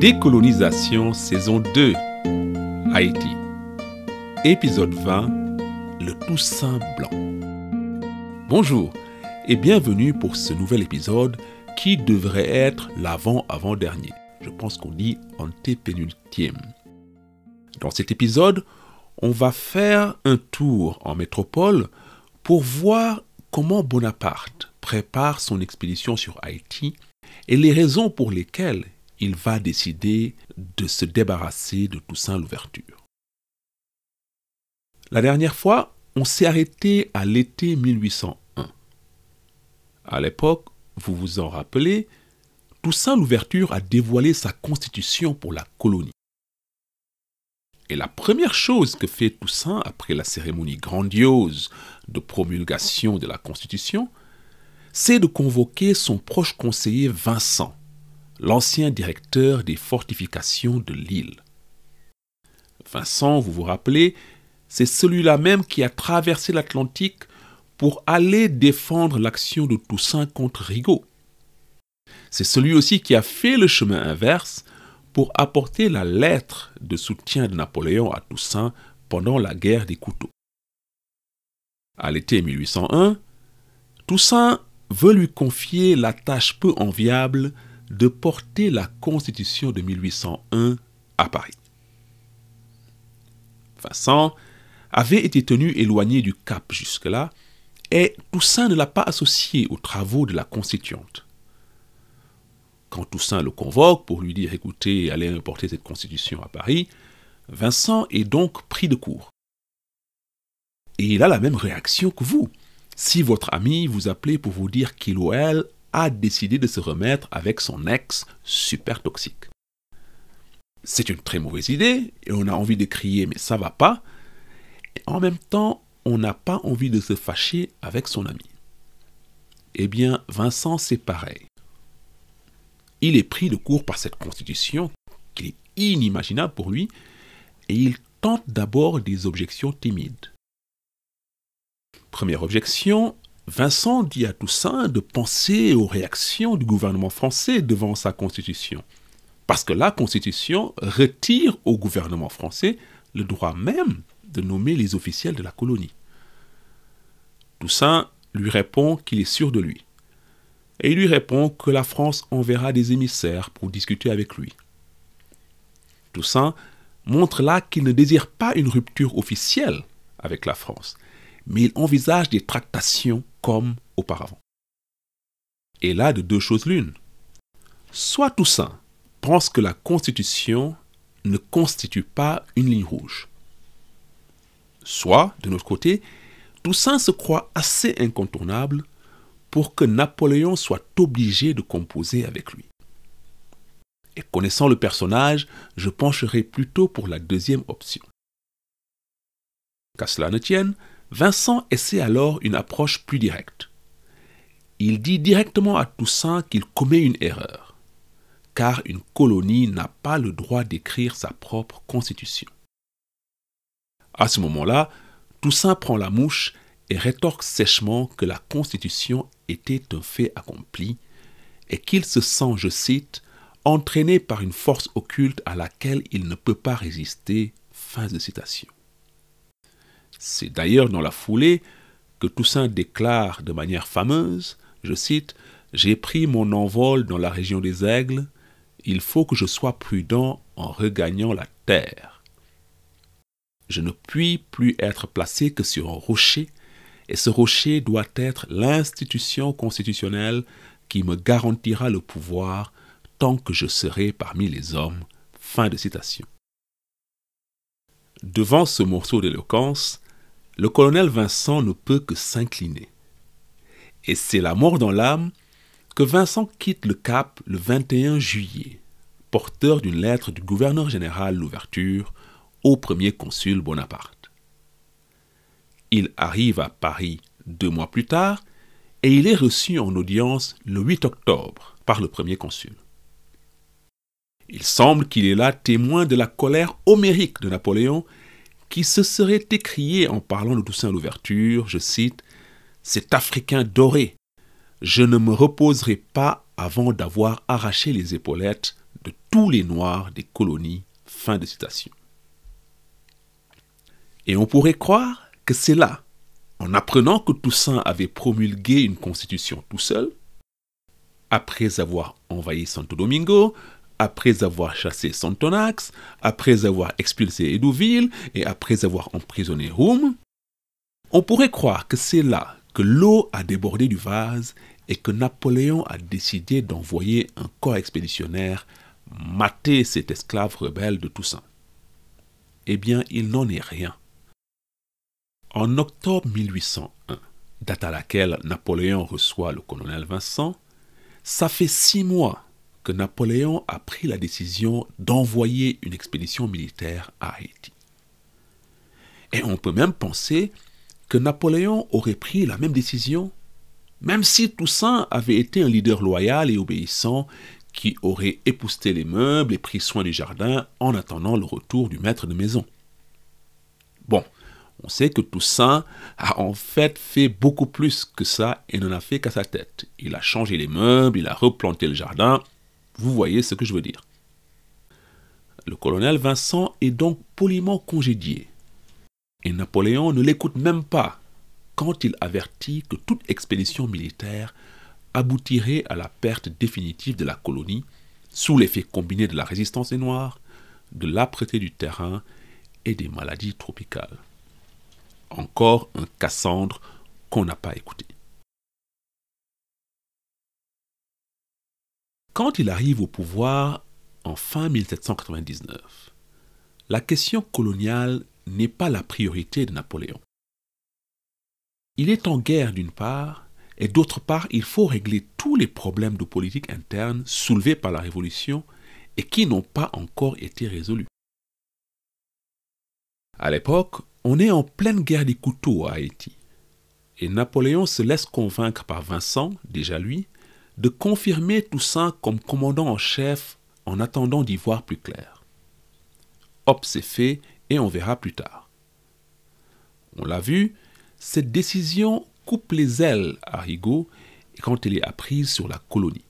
Décolonisation saison 2 Haïti Épisode 20 Le Toussaint Blanc Bonjour et bienvenue pour ce nouvel épisode qui devrait être l'avant-avant-dernier. Je pense qu'on dit antépénultième. Dans cet épisode, on va faire un tour en métropole pour voir comment Bonaparte prépare son expédition sur Haïti et les raisons pour lesquelles il va décider de se débarrasser de Toussaint l'ouverture. La dernière fois, on s'est arrêté à l'été 1801. À l'époque, vous vous en rappelez, Toussaint l'ouverture a dévoilé sa constitution pour la colonie. Et la première chose que fait Toussaint après la cérémonie grandiose de promulgation de la Constitution, c'est de convoquer son proche conseiller Vincent, l'ancien directeur des fortifications de l'île. Vincent, vous vous rappelez, c'est celui-là même qui a traversé l'Atlantique pour aller défendre l'action de Toussaint contre Rigaud. C'est celui aussi qui a fait le chemin inverse pour apporter la lettre de soutien de Napoléon à Toussaint pendant la guerre des couteaux. À l'été 1801, Toussaint veut lui confier la tâche peu enviable de porter la Constitution de 1801 à Paris. Vincent avait été tenu éloigné du Cap jusque-là, et Toussaint ne l'a pas associé aux travaux de la Constituante. Quand Toussaint le convoque pour lui dire écoutez, allez importer cette Constitution à Paris, Vincent est donc pris de court. Et il a la même réaction que vous. Si votre ami vous appelait pour vous dire qu'il ou elle a décidé de se remettre avec son ex super toxique. C'est une très mauvaise idée et on a envie de crier mais ça va pas. Et en même temps, on n'a pas envie de se fâcher avec son ami. Eh bien, Vincent, c'est pareil. Il est pris de court par cette constitution qui est inimaginable pour lui et il tente d'abord des objections timides. Première objection, Vincent dit à Toussaint de penser aux réactions du gouvernement français devant sa constitution. Parce que la constitution retire au gouvernement français le droit même de nommer les officiels de la colonie. Toussaint lui répond qu'il est sûr de lui. Et il lui répond que la France enverra des émissaires pour discuter avec lui. Toussaint montre là qu'il ne désire pas une rupture officielle avec la France, mais il envisage des tractations comme auparavant. Et là, de deux choses l'une. Soit Toussaint pense que la Constitution ne constitue pas une ligne rouge. Soit, de notre côté, Toussaint se croit assez incontournable pour que Napoléon soit obligé de composer avec lui. Et connaissant le personnage, je pencherai plutôt pour la deuxième option. Qu'à cela ne tienne, Vincent essaie alors une approche plus directe. Il dit directement à Toussaint qu'il commet une erreur, car une colonie n'a pas le droit d'écrire sa propre constitution. À ce moment-là, Toussaint prend la mouche et rétorque sèchement que la constitution était un fait accompli et qu'il se sent, je cite, entraîné par une force occulte à laquelle il ne peut pas résister. Fin de citation. C'est d'ailleurs dans la foulée que Toussaint déclare de manière fameuse, je cite, J'ai pris mon envol dans la région des aigles, il faut que je sois prudent en regagnant la terre. Je ne puis plus être placé que sur un rocher, et ce rocher doit être l'institution constitutionnelle qui me garantira le pouvoir tant que je serai parmi les hommes. Fin de citation. Devant ce morceau d'éloquence, le colonel Vincent ne peut que s'incliner. Et c'est la mort dans l'âme que Vincent quitte le Cap le 21 juillet, porteur d'une lettre du gouverneur général Louverture au premier consul Bonaparte. Il arrive à Paris deux mois plus tard et il est reçu en audience le 8 octobre par le premier consul. Il semble qu'il est là témoin de la colère homérique de Napoléon qui se serait écrié en parlant de Toussaint l'ouverture, je cite, Cet Africain doré, je ne me reposerai pas avant d'avoir arraché les épaulettes de tous les Noirs des colonies. Fin de citation. Et on pourrait croire que c'est là, en apprenant que Toussaint avait promulgué une constitution tout seul, après avoir envahi Santo Domingo, après avoir chassé Santonax, après avoir expulsé Edouville et après avoir emprisonné Roum, on pourrait croire que c'est là que l'eau a débordé du vase et que Napoléon a décidé d'envoyer un corps expéditionnaire mater cet esclave rebelle de Toussaint. Eh bien, il n'en est rien. En octobre 1801, date à laquelle Napoléon reçoit le colonel Vincent, ça fait six mois que Napoléon a pris la décision d'envoyer une expédition militaire à Haïti. Et on peut même penser que Napoléon aurait pris la même décision, même si Toussaint avait été un leader loyal et obéissant qui aurait épousté les meubles et pris soin du jardin en attendant le retour du maître de maison. Bon, on sait que Toussaint a en fait fait beaucoup plus que ça et n'en a fait qu'à sa tête. Il a changé les meubles, il a replanté le jardin. Vous voyez ce que je veux dire. Le colonel Vincent est donc poliment congédié. Et Napoléon ne l'écoute même pas quand il avertit que toute expédition militaire aboutirait à la perte définitive de la colonie sous l'effet combiné de la résistance des Noirs, de l'âpreté du terrain et des maladies tropicales. Encore un Cassandre qu'on n'a pas écouté. Quand il arrive au pouvoir en fin 1799, la question coloniale n'est pas la priorité de Napoléon. Il est en guerre d'une part, et d'autre part, il faut régler tous les problèmes de politique interne soulevés par la Révolution et qui n'ont pas encore été résolus. À l'époque, on est en pleine guerre des couteaux à Haïti. Et Napoléon se laisse convaincre par Vincent, déjà lui, de confirmer Toussaint comme commandant en chef en attendant d'y voir plus clair. Hop, c'est fait et on verra plus tard. On l'a vu, cette décision coupe les ailes à Rigaud quand elle est apprise sur la colonie.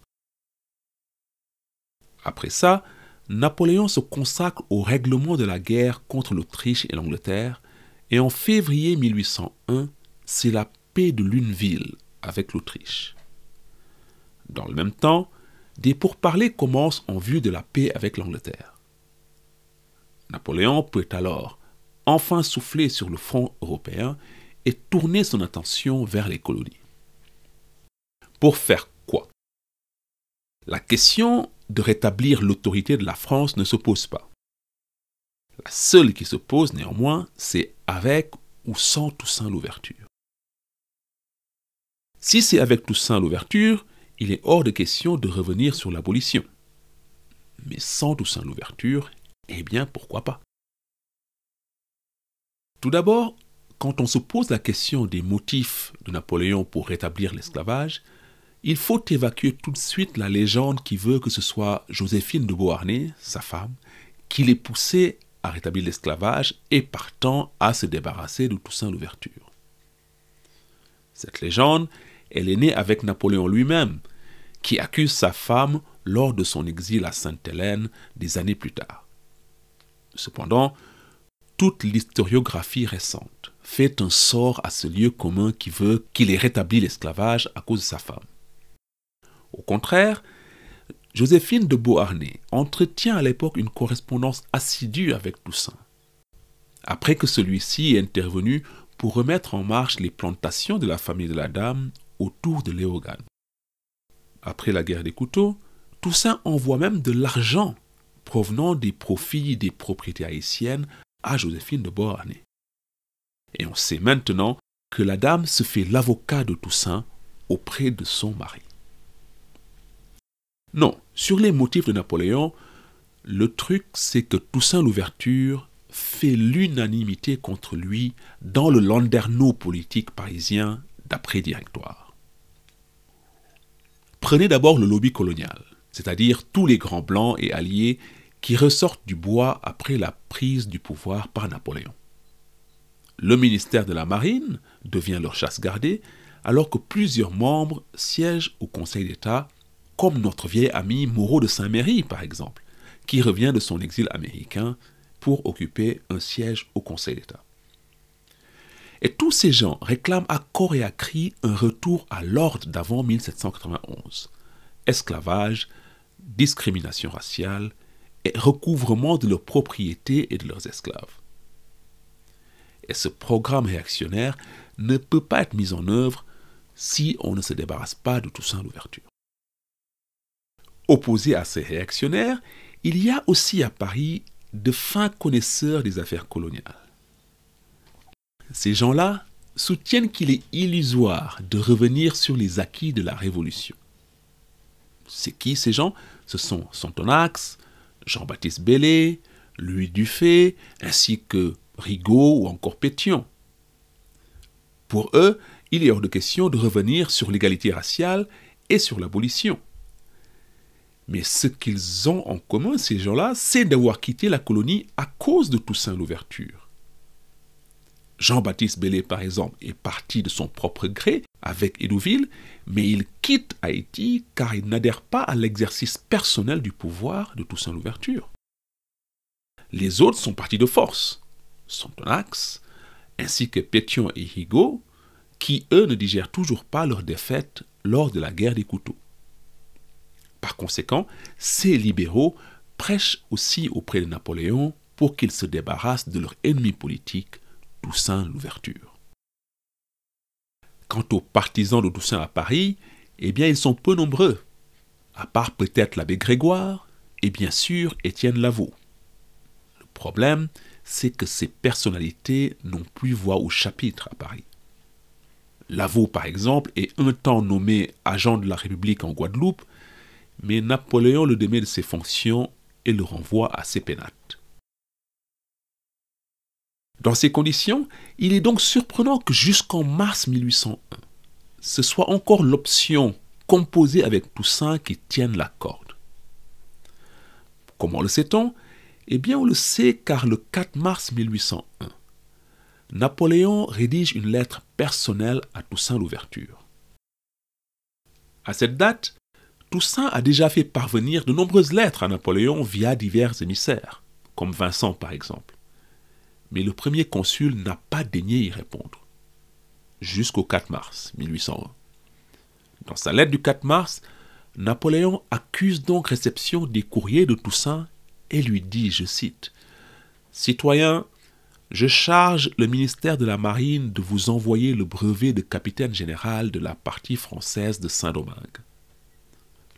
Après ça, Napoléon se consacre au règlement de la guerre contre l'Autriche et l'Angleterre, et en février 1801, c'est la paix de Luneville avec l'Autriche. Dans le même temps, des pourparlers commencent en vue de la paix avec l'Angleterre. Napoléon peut alors enfin souffler sur le front européen et tourner son attention vers les colonies. Pour faire quoi? La question de rétablir l'autorité de la France ne se pose pas. La seule qui se pose néanmoins, c'est avec ou sans Toussaint l'ouverture. Si c'est avec Toussaint l'ouverture, il est hors de question de revenir sur l'abolition. Mais sans Toussaint l'ouverture, eh bien pourquoi pas? Tout d'abord, quand on se pose la question des motifs de Napoléon pour rétablir l'esclavage, il faut évacuer tout de suite la légende qui veut que ce soit Joséphine de Beauharnais, sa femme, qui l'ait poussé à rétablir l'esclavage et partant à se débarrasser de Toussaint l'ouverture. Cette légende, elle est née avec Napoléon lui-même, qui accuse sa femme lors de son exil à Sainte-Hélène des années plus tard. Cependant, toute l'historiographie récente fait un sort à ce lieu commun qui veut qu'il ait rétabli l'esclavage à cause de sa femme. Au contraire, Joséphine de Beauharnais entretient à l'époque une correspondance assidue avec Toussaint. Après que celui-ci est intervenu pour remettre en marche les plantations de la famille de la dame autour de Léogane. Après la guerre des couteaux, Toussaint envoie même de l'argent provenant des profits des propriétés haïtiennes à Joséphine de Beauharnais. Et on sait maintenant que la dame se fait l'avocat de Toussaint auprès de son mari. Non, sur les motifs de Napoléon, le truc c'est que Toussaint l'ouverture fait l'unanimité contre lui dans le landerneau politique parisien d'après-directoire. Prenez d'abord le lobby colonial, c'est-à-dire tous les grands blancs et alliés qui ressortent du bois après la prise du pouvoir par Napoléon. Le ministère de la Marine devient leur chasse gardée, alors que plusieurs membres siègent au Conseil d'État, comme notre vieil ami Moreau de Saint-Méry, par exemple, qui revient de son exil américain pour occuper un siège au Conseil d'État. Et tous ces gens réclament à corps et à cri un retour à l'ordre d'avant 1791. Esclavage, discrimination raciale et recouvrement de leurs propriétés et de leurs esclaves. Et ce programme réactionnaire ne peut pas être mis en œuvre si on ne se débarrasse pas de Toussaint l'ouverture. Opposé à ces réactionnaires, il y a aussi à Paris de fins connaisseurs des affaires coloniales. Ces gens-là soutiennent qu'il est illusoire de revenir sur les acquis de la Révolution. C'est qui ces gens? Ce sont Santonax, Jean-Baptiste Bellé, Louis Dufay, ainsi que Rigaud ou encore Pétion. Pour eux, il est hors de question de revenir sur l'égalité raciale et sur l'abolition. Mais ce qu'ils ont en commun, ces gens-là, c'est d'avoir quitté la colonie à cause de Toussaint l'ouverture. Jean-Baptiste Bellé, par exemple, est parti de son propre gré avec Hédouville, mais il quitte Haïti car il n'adhère pas à l'exercice personnel du pouvoir de Toussaint l'ouverture. Les autres sont partis de force. Santonax, ainsi que Pétion et Higo, qui eux ne digèrent toujours pas leur défaite lors de la guerre des couteaux. Par conséquent, ces libéraux prêchent aussi auprès de Napoléon pour qu'il se débarrasse de leur ennemi politique, L'ouverture. Quant aux partisans de Toussaint à Paris, eh bien ils sont peu nombreux, à part peut-être l'abbé Grégoire et bien sûr Étienne Lavaux. Le problème, c'est que ces personnalités n'ont plus voix au chapitre à Paris. Lavaux, par exemple, est un temps nommé agent de la République en Guadeloupe, mais Napoléon le démet de ses fonctions et le renvoie à ses pénates. Dans ces conditions, il est donc surprenant que jusqu'en mars 1801, ce soit encore l'option composée avec Toussaint qui tienne la corde. Comment le sait-on? Eh bien, on le sait car le 4 mars 1801, Napoléon rédige une lettre personnelle à Toussaint l'ouverture. À cette date, Toussaint a déjà fait parvenir de nombreuses lettres à Napoléon via divers émissaires, comme Vincent par exemple. Mais le premier consul n'a pas daigné y répondre, jusqu'au 4 mars 1801. Dans sa lettre du 4 mars, Napoléon accuse donc réception des courriers de Toussaint et lui dit, je cite, Citoyen, je charge le ministère de la Marine de vous envoyer le brevet de capitaine général de la partie française de Saint-Domingue.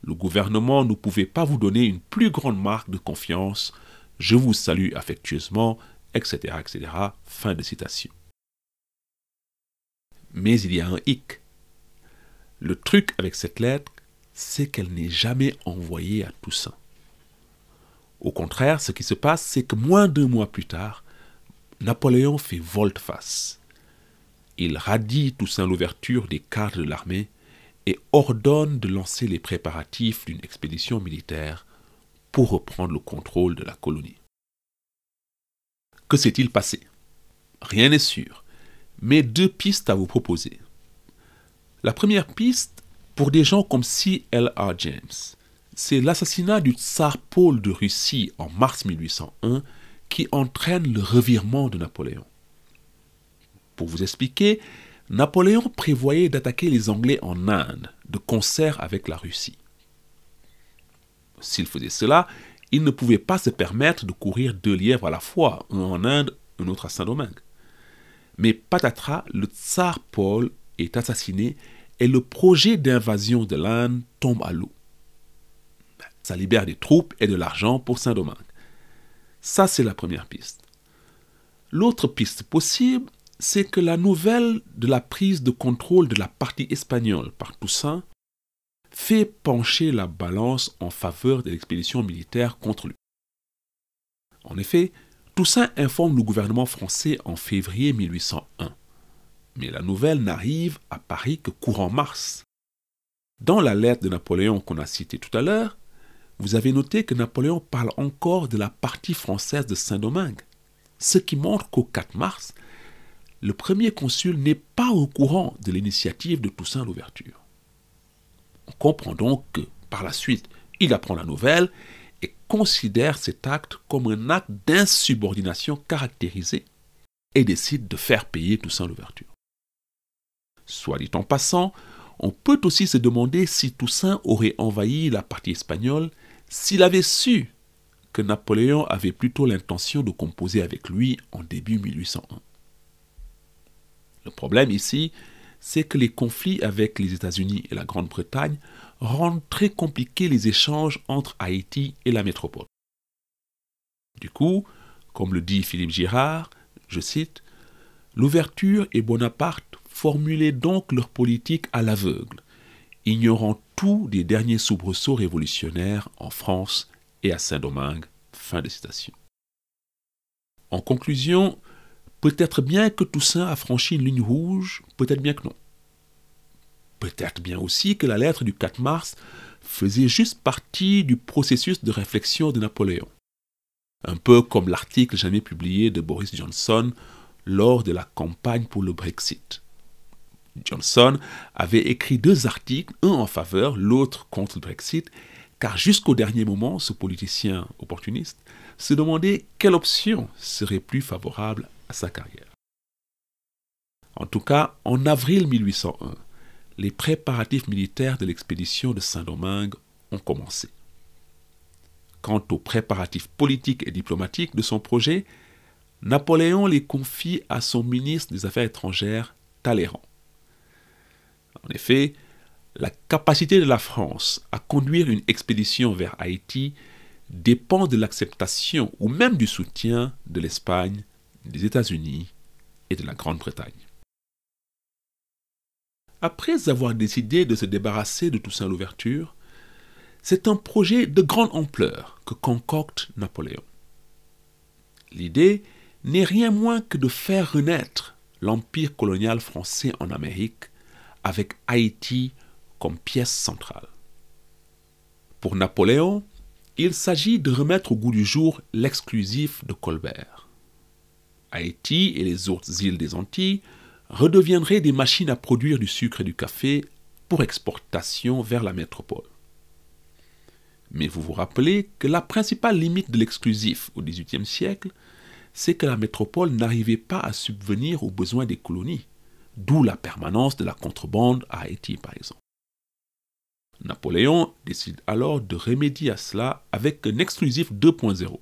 Le gouvernement ne pouvait pas vous donner une plus grande marque de confiance. Je vous salue affectueusement, etc., etc. Fin de citation. Mais il y a un hic. Le truc avec cette lettre, c'est qu'elle n'est jamais envoyée à Toussaint. Au contraire, ce qui se passe, c'est que moins d'un mois plus tard, Napoléon fait volte-face. Il radie Toussaint l'ouverture des cadres de l'armée et ordonne de lancer les préparatifs d'une expédition militaire pour reprendre le contrôle de la colonie. Que s'est-il passé? Rien n'est sûr, mais deux pistes à vous proposer. La première piste, pour des gens comme C. L. R. James, c'est l'assassinat du tsar Paul de Russie en mars 1801 qui entraîne le revirement de Napoléon. Pour vous expliquer, Napoléon prévoyait d'attaquer les Anglais en Inde, de concert avec la Russie. S'il faisait cela, il ne pouvait pas se permettre de courir deux lièvres à la fois, un en Inde, un autre à Saint-Domingue. Mais patatras, le tsar Paul est assassiné et le projet d'invasion de l'Inde tombe à l'eau. Ça libère des troupes et de l'argent pour Saint-Domingue. Ça, c'est la première piste. L'autre piste possible, c'est que la nouvelle de la prise de contrôle de la partie espagnole par Toussaint fait pencher la balance en faveur de l'expédition militaire contre lui. En effet, Toussaint informe le gouvernement français en février 1801, mais la nouvelle n'arrive à Paris que courant mars. Dans la lettre de Napoléon qu'on a citée tout à l'heure, vous avez noté que Napoléon parle encore de la partie française de Saint-Domingue, ce qui montre qu'au 4 mars, le premier consul n'est pas au courant de l'initiative de Toussaint l'ouverture. Comprend donc que, Par la suite, il apprend la nouvelle et considère cet acte comme un acte d'insubordination caractérisé et décide de faire payer Toussaint l'ouverture. Soit dit en passant, on peut aussi se demander si Toussaint aurait envahi la partie espagnole s'il avait su que Napoléon avait plutôt l'intention de composer avec lui en début 1801. Le problème ici, c'est que les conflits avec les États-Unis et la Grande-Bretagne rendent très compliqués les échanges entre Haïti et la métropole. Du coup, comme le dit Philippe Girard, je cite, L'ouverture et Bonaparte formulaient donc leur politique à l'aveugle, ignorant tout des derniers soubresauts révolutionnaires en France et à Saint-Domingue. En conclusion, peut-être bien que Toussaint a franchi une ligne rouge, peut-être bien que non. Peut-être bien aussi que la lettre du 4 mars faisait juste partie du processus de réflexion de Napoléon. Un peu comme l'article jamais publié de Boris Johnson lors de la campagne pour le Brexit. Johnson avait écrit deux articles, un en faveur, l'autre contre le Brexit, car jusqu'au dernier moment, ce politicien opportuniste se demandait quelle option serait plus favorable à sa carrière. En tout cas, en avril 1801, les préparatifs militaires de l'expédition de Saint-Domingue ont commencé. Quant aux préparatifs politiques et diplomatiques de son projet, Napoléon les confie à son ministre des Affaires étrangères, Talleyrand. En effet, la capacité de la France à conduire une expédition vers Haïti dépend de l'acceptation ou même du soutien de l'Espagne, des États-Unis et de la Grande-Bretagne. Après avoir décidé de se débarrasser de Toussaint l'Ouverture, c'est un projet de grande ampleur que concocte Napoléon. L'idée n'est rien moins que de faire renaître l'empire colonial français en Amérique avec Haïti comme pièce centrale. Pour Napoléon, il s'agit de remettre au goût du jour l'exclusif de Colbert. Haïti et les autres îles des Antilles redeviendraient des machines à produire du sucre et du café pour exportation vers la métropole. Mais vous vous rappelez que la principale limite de l'exclusif au XVIIIe siècle, c'est que la métropole n'arrivait pas à subvenir aux besoins des colonies, d'où la permanence de la contrebande à Haïti par exemple. Napoléon décide alors de remédier à cela avec un exclusif 2.0.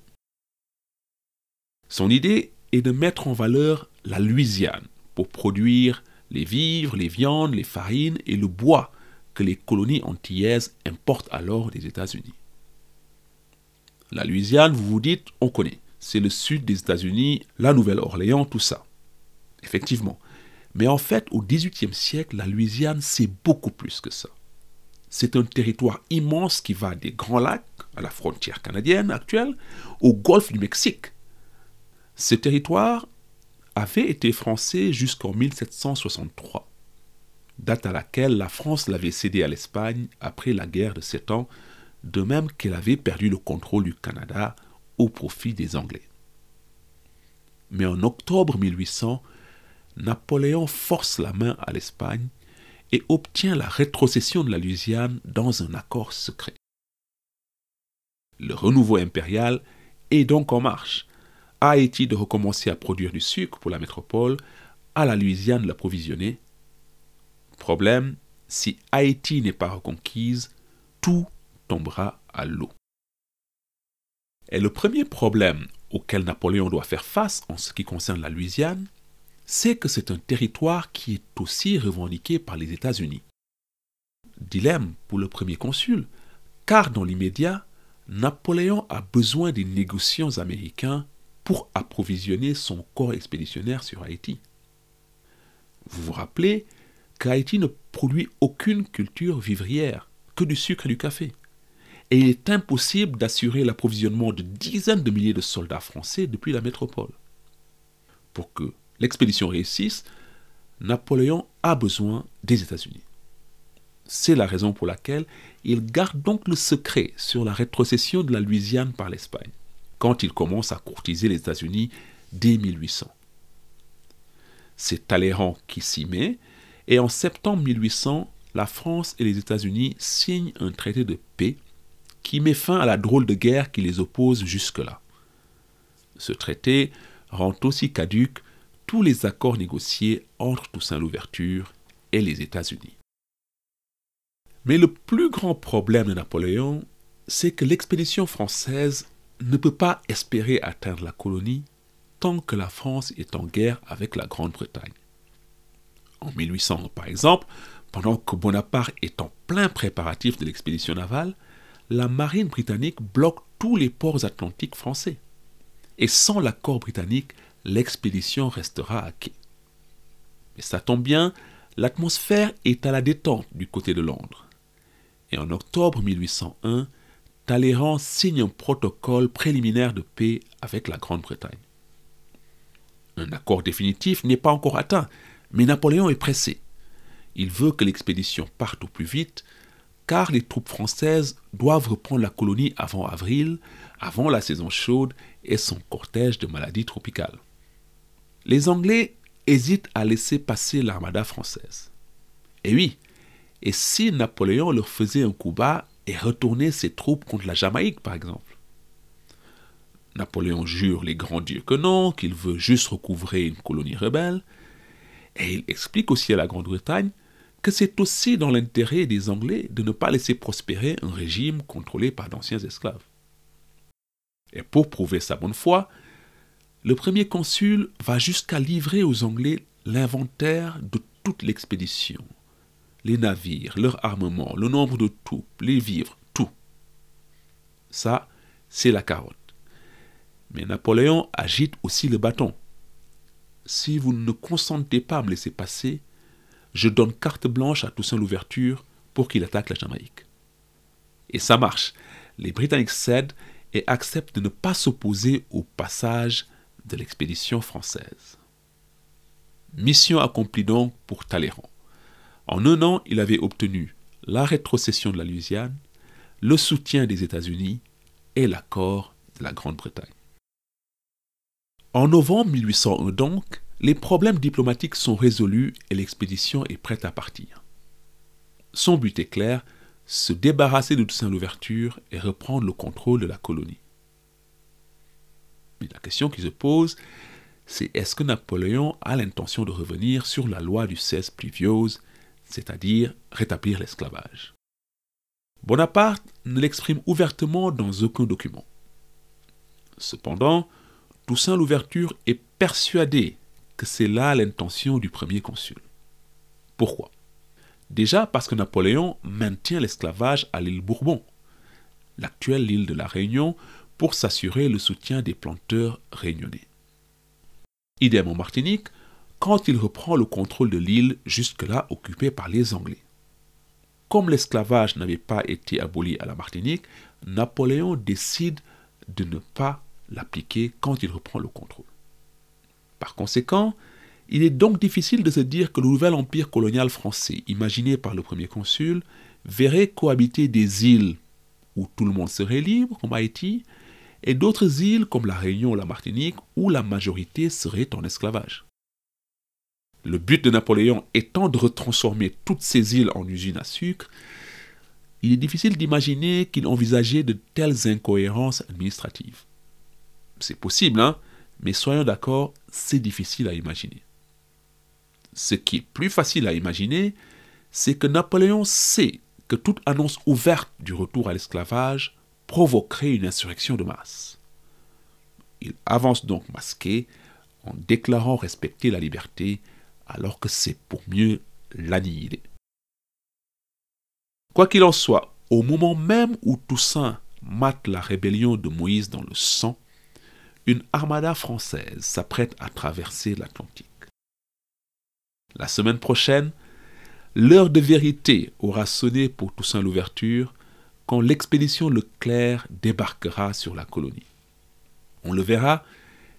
Son idée est de mettre en valeur la Louisiane pour produire les vivres, les viandes, les farines et le bois que les colonies antillaises importent alors des États-Unis. La Louisiane, vous vous dites, on connaît. C'est le sud des États-Unis, la Nouvelle-Orléans, tout ça. Effectivement. Mais en fait, au XVIIIe siècle, la Louisiane, c'est beaucoup plus que ça. C'est un territoire immense qui va des Grands Lacs, à la frontière canadienne actuelle, au golfe du Mexique. Ce territoire avait été français jusqu'en 1763, date à laquelle la France l'avait cédé à l'Espagne après la guerre de Sept Ans, de même qu'elle avait perdu le contrôle du Canada au profit des Anglais. Mais en octobre 1800, Napoléon force la main à l'Espagne et obtient la rétrocession de la Louisiane dans un accord secret. Le renouveau impérial est donc en marche. Haïti de recommencer à produire du sucre pour la métropole, à la Louisiane de l'approvisionner. Problème, si Haïti n'est pas reconquise, tout tombera à l'eau. Et le premier problème auquel Napoléon doit faire face en ce qui concerne la Louisiane, c'est que c'est un territoire qui est aussi revendiqué par les États-Unis. Dilemme pour le premier consul, car dans l'immédiat, Napoléon a besoin des négociants américains pour approvisionner son corps expéditionnaire sur Haïti. Vous vous rappelez qu'Haïti ne produit aucune culture vivrière, que du sucre et du café. Et il est impossible d'assurer l'approvisionnement de dizaines de milliers de soldats français depuis la métropole. Pour que l'expédition réussisse, Napoléon a besoin des États-Unis. C'est la raison pour laquelle il garde donc le secret sur la rétrocession de la Louisiane par l'Espagne, quand il commence à courtiser les États-Unis dès 1800. C'est Talleyrand qui s'y met, et en septembre 1800, la France et les États-Unis signent un traité de paix qui met fin à la drôle de guerre qui les oppose jusque-là. Ce traité rend aussi caduques tous les accords négociés entre Toussaint Louverture et les États-Unis. Mais le plus grand problème de Napoléon, c'est que l'expédition française ne peut pas espérer atteindre la colonie tant que la France est en guerre avec la Grande-Bretagne. En 1800, par exemple, pendant que Bonaparte est en plein préparatif de l'expédition navale, la marine britannique bloque tous les ports atlantiques français. Et sans l'accord britannique, l'expédition restera à quai. Mais ça tombe bien, l'atmosphère est à la détente du côté de Londres. Et en octobre 1801, Talleyrand signe un protocole préliminaire de paix avec la Grande-Bretagne. Un accord définitif n'est pas encore atteint, mais Napoléon est pressé. Il veut que l'expédition parte au plus vite, car les troupes françaises doivent reprendre la colonie avant avril, avant la saison chaude et son cortège de maladies tropicales. Les Anglais hésitent à laisser passer l'armada française. Et oui, et si Napoléon leur faisait un coup bas et retournait ses troupes contre la Jamaïque, par exemple? Napoléon jure les grands dieux que non, qu'il veut juste recouvrer une colonie rebelle, et il explique aussi à la Grande-Bretagne que c'est aussi dans l'intérêt des Anglais de ne pas laisser prospérer un régime contrôlé par d'anciens esclaves. Et pour prouver sa bonne foi, le premier consul va jusqu'à livrer aux Anglais l'inventaire de toute l'expédition. Les navires, leur armement, le nombre de troupes, les vivres, tout. Ça, c'est la carotte. Mais Napoléon agite aussi le bâton. Si vous ne consentez pas à me laisser passer, je donne carte blanche à Toussaint Louverture pour qu'il attaque la Jamaïque. Et ça marche. Les Britanniques cèdent et acceptent de ne pas s'opposer au passage de l'expédition française. Mission accomplie donc pour Talleyrand. En un an, il avait obtenu la rétrocession de la Louisiane, le soutien des États-Unis et l'accord de la Grande-Bretagne. En novembre 1801 donc, les problèmes diplomatiques sont résolus et l'expédition est prête à partir. Son but est clair, se débarrasser de Toussaint l'ouverture et reprendre le contrôle de la colonie. La question qui se pose, c'est est-ce que Napoléon a l'intention de revenir sur la loi du 16 Pluviose, c'est-à-dire rétablir l'esclavage? Bonaparte ne l'exprime ouvertement dans aucun document. Cependant, Toussaint l'ouverture est persuadé que c'est là l'intention du premier consul. Pourquoi? Déjà parce que Napoléon maintient l'esclavage à l'île Bourbon, l'actuelle île de la Réunion, pour s'assurer le soutien des planteurs réunionnais. Idem en Martinique, quand il reprend le contrôle de l'île jusque-là occupée par les Anglais. Comme l'esclavage n'avait pas été aboli à la Martinique, Napoléon décide de ne pas l'appliquer quand il reprend le contrôle. Par conséquent, il est donc difficile de se dire que le nouvel empire colonial français, imaginé par le premier consul, verrait cohabiter des îles où tout le monde serait libre, comme Haïti, et d'autres îles comme la Réunion ou la Martinique, où la majorité serait en esclavage. Le but de Napoléon étant de retransformer toutes ces îles en usines à sucre, il est difficile d'imaginer qu'il envisageait de telles incohérences administratives. C'est possible, hein, mais soyons d'accord, c'est difficile à imaginer. Ce qui est plus facile à imaginer, c'est que Napoléon sait que toute annonce ouverte du retour à l'esclavage provoquerait une insurrection de masse. Il avance donc masqué en déclarant respecter la liberté alors que c'est pour mieux l'annihiler. Quoi qu'il en soit, au moment même où Toussaint mate la rébellion de Moïse dans le sang, une armada française s'apprête à traverser l'Atlantique. La semaine prochaine, l'heure de vérité aura sonné pour Toussaint l'ouverture quand l'expédition Leclerc débarquera sur la colonie. On le verra,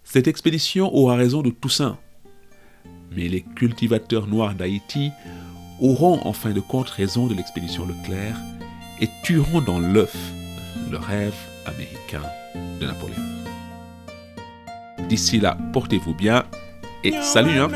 cette expédition aura raison de Toussaint. Mais les cultivateurs noirs d'Haïti auront en fin de compte raison de l'expédition Leclerc et tueront dans l'œuf le rêve américain de Napoléon. D'ici là, portez-vous bien et salut hein